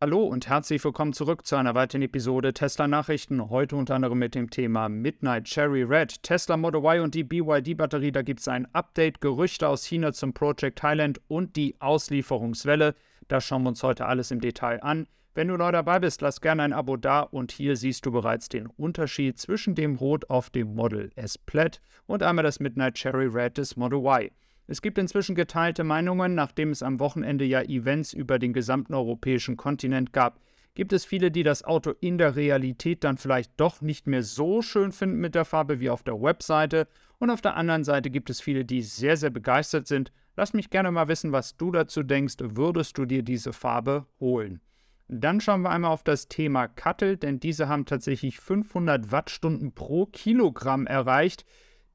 Hallo und herzlich willkommen zurück zu einer weiteren Episode Tesla Nachrichten. Heute unter anderem mit dem Thema Midnight Cherry Red, Tesla Model Y und die BYD-Batterie. Da gibt es ein Update, Gerüchte aus China zum Project Thailand und die Auslieferungswelle. Das schauen wir uns heute alles im Detail an. Wenn du neu dabei bist, lass gerne ein Abo da und hier siehst du bereits den Unterschied zwischen dem Rot auf dem Model S Plaid und einmal das Midnight Cherry Red des Model Y. Es gibt inzwischen geteilte Meinungen, nachdem es am Wochenende ja Events über den gesamten europäischen Kontinent gab. Gibt es viele, die das Auto in der Realität dann vielleicht doch nicht mehr so schön finden mit der Farbe wie auf der Webseite? Und auf der anderen Seite gibt es viele, die sehr, sehr begeistert sind. Lass mich gerne mal wissen, was du dazu denkst. Würdest du dir diese Farbe holen? Dann schauen wir einmal auf das Thema Cuttle, denn diese haben tatsächlich 500 Wattstunden pro Kilogramm erreicht.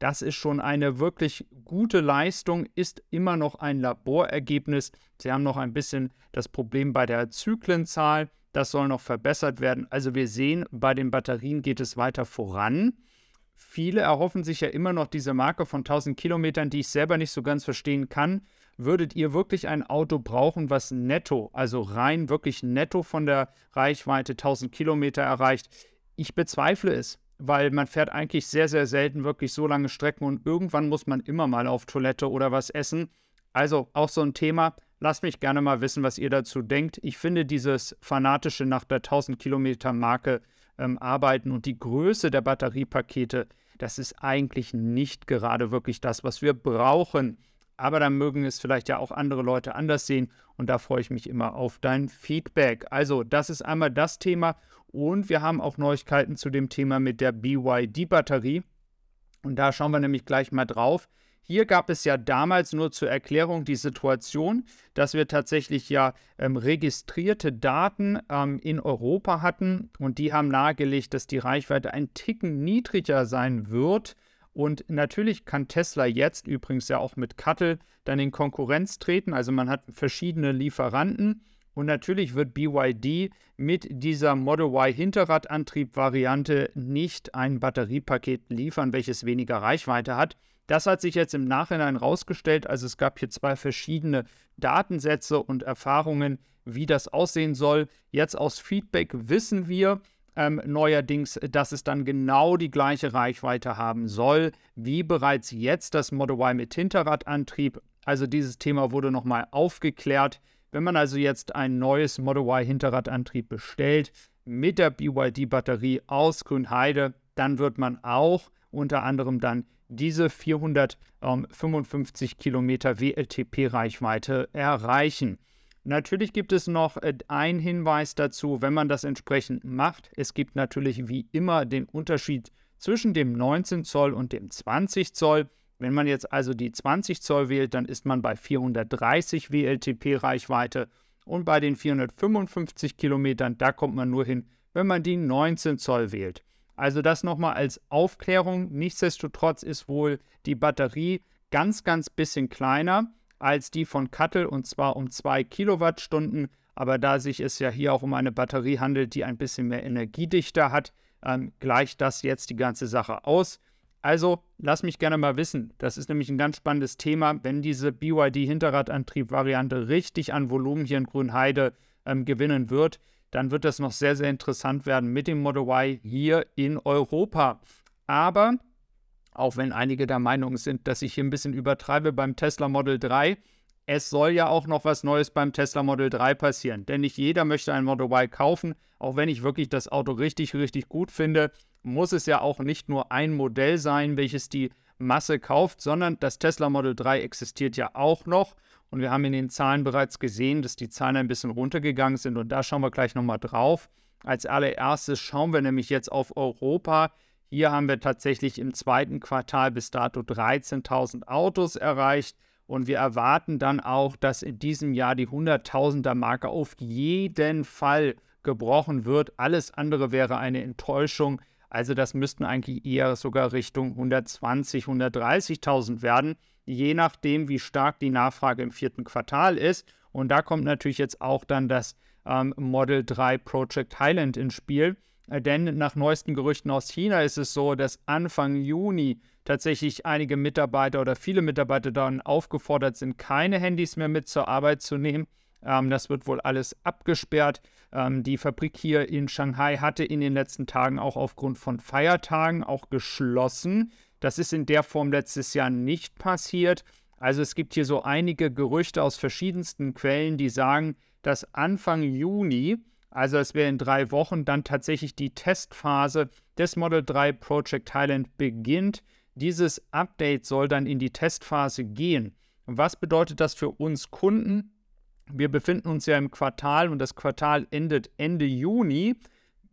Das ist schon eine wirklich gute Leistung, ist immer noch ein Laborergebnis. Sie haben noch ein bisschen das Problem bei der Zyklenzahl. Das soll noch verbessert werden. Also wir sehen, bei den Batterien geht es weiter voran. Viele erhoffen sich ja immer noch diese Marke von 1000 Kilometern, die ich selber nicht so ganz verstehen kann. Würdet ihr wirklich ein Auto brauchen, was netto, also rein wirklich netto von der Reichweite 1000 Kilometer erreicht? Ich bezweifle es weil man fährt eigentlich sehr, sehr selten wirklich so lange Strecken und irgendwann muss man immer mal auf Toilette oder was essen. Also auch so ein Thema. Lasst mich gerne mal wissen, was ihr dazu denkt. Ich finde dieses fanatische nach der 1000 Kilometer Marke ähm, arbeiten und die Größe der Batteriepakete, das ist eigentlich nicht gerade wirklich das, was wir brauchen. Aber dann mögen es vielleicht ja auch andere Leute anders sehen und da freue ich mich immer auf dein Feedback. Also, das ist einmal das Thema und wir haben auch Neuigkeiten zu dem Thema mit der BYD-Batterie. Und da schauen wir nämlich gleich mal drauf. Hier gab es ja damals nur zur Erklärung die Situation, dass wir tatsächlich ja ähm, registrierte Daten ähm, in Europa hatten und die haben nahegelegt, dass die Reichweite ein Ticken niedriger sein wird und natürlich kann Tesla jetzt übrigens ja auch mit Cuttle dann in Konkurrenz treten. Also man hat verschiedene Lieferanten. Und natürlich wird BYD mit dieser Model Y Hinterradantrieb-Variante nicht ein Batteriepaket liefern, welches weniger Reichweite hat. Das hat sich jetzt im Nachhinein herausgestellt. Also es gab hier zwei verschiedene Datensätze und Erfahrungen, wie das aussehen soll. Jetzt aus Feedback wissen wir, ähm, neuerdings, dass es dann genau die gleiche Reichweite haben soll, wie bereits jetzt das Model Y mit Hinterradantrieb. Also dieses Thema wurde nochmal aufgeklärt. Wenn man also jetzt ein neues Model Y Hinterradantrieb bestellt mit der BYD-Batterie aus Grünheide, dann wird man auch unter anderem dann diese 455 Kilometer WLTP-Reichweite erreichen. Natürlich gibt es noch äh, einen Hinweis dazu, wenn man das entsprechend macht. Es gibt natürlich wie immer den Unterschied zwischen dem 19 Zoll und dem 20 Zoll. Wenn man jetzt also die 20 Zoll wählt, dann ist man bei 430 WLTP-Reichweite und bei den 455 Kilometern, da kommt man nur hin, wenn man die 19 Zoll wählt. Also das nochmal als Aufklärung. Nichtsdestotrotz ist wohl die Batterie ganz, ganz bisschen kleiner als die von Cuttle und zwar um 2 Kilowattstunden. Aber da sich es ja hier auch um eine Batterie handelt, die ein bisschen mehr Energiedichte hat, ähm, gleicht das jetzt die ganze Sache aus. Also lass mich gerne mal wissen. Das ist nämlich ein ganz spannendes Thema. Wenn diese BYD-Hinterradantrieb-Variante richtig an Volumen hier in Grünheide ähm, gewinnen wird, dann wird das noch sehr, sehr interessant werden mit dem Model Y hier in Europa. Aber auch wenn einige der Meinung sind, dass ich hier ein bisschen übertreibe beim Tesla Model 3. Es soll ja auch noch was Neues beim Tesla Model 3 passieren, denn nicht jeder möchte ein Model Y kaufen. Auch wenn ich wirklich das Auto richtig, richtig gut finde, muss es ja auch nicht nur ein Modell sein, welches die Masse kauft, sondern das Tesla Model 3 existiert ja auch noch. Und wir haben in den Zahlen bereits gesehen, dass die Zahlen ein bisschen runtergegangen sind. Und da schauen wir gleich nochmal drauf. Als allererstes schauen wir nämlich jetzt auf Europa. Hier haben wir tatsächlich im zweiten Quartal bis dato 13.000 Autos erreicht. Und wir erwarten dann auch, dass in diesem Jahr die 100.000er Marke auf jeden Fall gebrochen wird. Alles andere wäre eine Enttäuschung. Also das müssten eigentlich eher sogar Richtung 120, 130.000 werden, je nachdem, wie stark die Nachfrage im vierten Quartal ist. Und da kommt natürlich jetzt auch dann das ähm, Model 3 Project Highland ins Spiel. Äh, denn nach neuesten Gerüchten aus China ist es so, dass Anfang Juni tatsächlich einige Mitarbeiter oder viele Mitarbeiter dann aufgefordert sind, keine Handys mehr mit zur Arbeit zu nehmen. Ähm, das wird wohl alles abgesperrt. Ähm, die Fabrik hier in Shanghai hatte in den letzten Tagen auch aufgrund von Feiertagen auch geschlossen. Das ist in der Form letztes Jahr nicht passiert. Also es gibt hier so einige Gerüchte aus verschiedensten Quellen, die sagen, dass Anfang Juni, also es wäre in drei Wochen, dann tatsächlich die Testphase des Model 3 Project Thailand beginnt. Dieses Update soll dann in die Testphase gehen. Was bedeutet das für uns Kunden? Wir befinden uns ja im Quartal und das Quartal endet Ende Juni.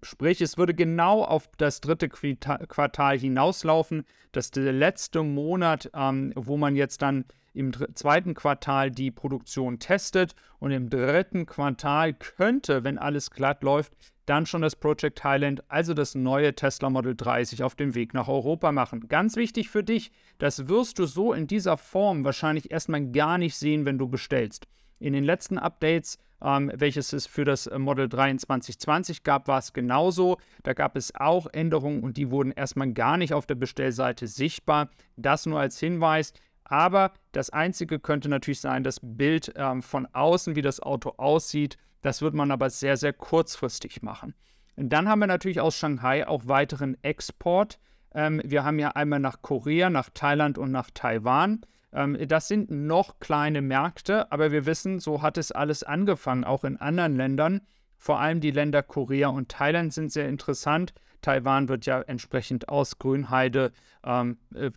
Sprich, es würde genau auf das dritte Quartal hinauslaufen. Das ist der letzte Monat, ähm, wo man jetzt dann im zweiten Quartal die Produktion testet und im dritten Quartal könnte, wenn alles glatt läuft, dann schon das Project Thailand, also das neue Tesla Model 3, sich auf den Weg nach Europa machen. Ganz wichtig für dich, das wirst du so in dieser Form wahrscheinlich erstmal gar nicht sehen, wenn du bestellst. In den letzten Updates, ähm, welches es für das Model 3 in 2020 gab, war es genauso. Da gab es auch Änderungen und die wurden erstmal gar nicht auf der Bestellseite sichtbar. Das nur als Hinweis. Aber das Einzige könnte natürlich sein, das Bild ähm, von außen, wie das Auto aussieht. Das wird man aber sehr, sehr kurzfristig machen. Und dann haben wir natürlich aus Shanghai auch weiteren Export. Ähm, wir haben ja einmal nach Korea, nach Thailand und nach Taiwan. Ähm, das sind noch kleine Märkte, aber wir wissen, so hat es alles angefangen, auch in anderen Ländern. Vor allem die Länder Korea und Thailand sind sehr interessant. Taiwan wird ja entsprechend aus Grünheide ähm, äh,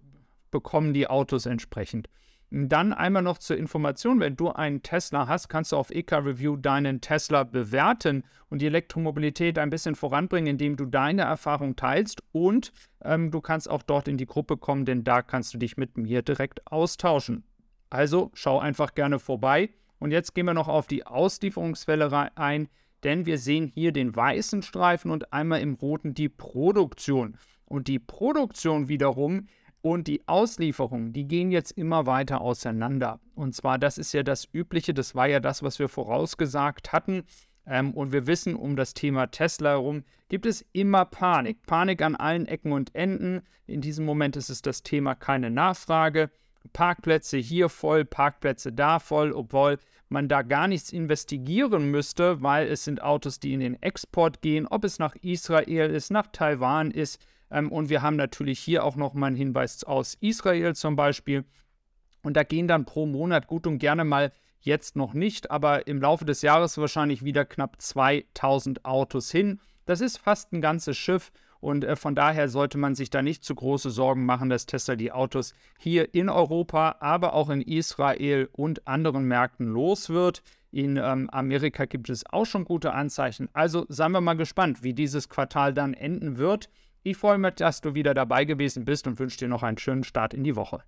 bekommen die Autos entsprechend. Dann einmal noch zur Information, wenn du einen Tesla hast, kannst du auf EK-Review deinen Tesla bewerten und die Elektromobilität ein bisschen voranbringen, indem du deine Erfahrung teilst und ähm, du kannst auch dort in die Gruppe kommen, denn da kannst du dich mit mir direkt austauschen. Also schau einfach gerne vorbei. Und jetzt gehen wir noch auf die Auslieferungswelle ein, denn wir sehen hier den weißen Streifen und einmal im roten die Produktion. Und die Produktion wiederum und die Auslieferungen, die gehen jetzt immer weiter auseinander. Und zwar, das ist ja das Übliche, das war ja das, was wir vorausgesagt hatten. Ähm, und wir wissen, um das Thema Tesla herum gibt es immer Panik. Panik an allen Ecken und Enden. In diesem Moment ist es das Thema keine Nachfrage. Parkplätze hier voll, Parkplätze da voll, obwohl man da gar nichts investigieren müsste, weil es sind Autos, die in den Export gehen, ob es nach Israel ist, nach Taiwan ist, ähm, und wir haben natürlich hier auch nochmal einen Hinweis aus Israel zum Beispiel. Und da gehen dann pro Monat gut und gerne mal jetzt noch nicht, aber im Laufe des Jahres wahrscheinlich wieder knapp 2000 Autos hin. Das ist fast ein ganzes Schiff und äh, von daher sollte man sich da nicht zu große Sorgen machen, dass Tesla die Autos hier in Europa, aber auch in Israel und anderen Märkten los wird. In ähm, Amerika gibt es auch schon gute Anzeichen. Also seien wir mal gespannt, wie dieses Quartal dann enden wird. Ich freue mich, dass du wieder dabei gewesen bist und wünsche dir noch einen schönen Start in die Woche.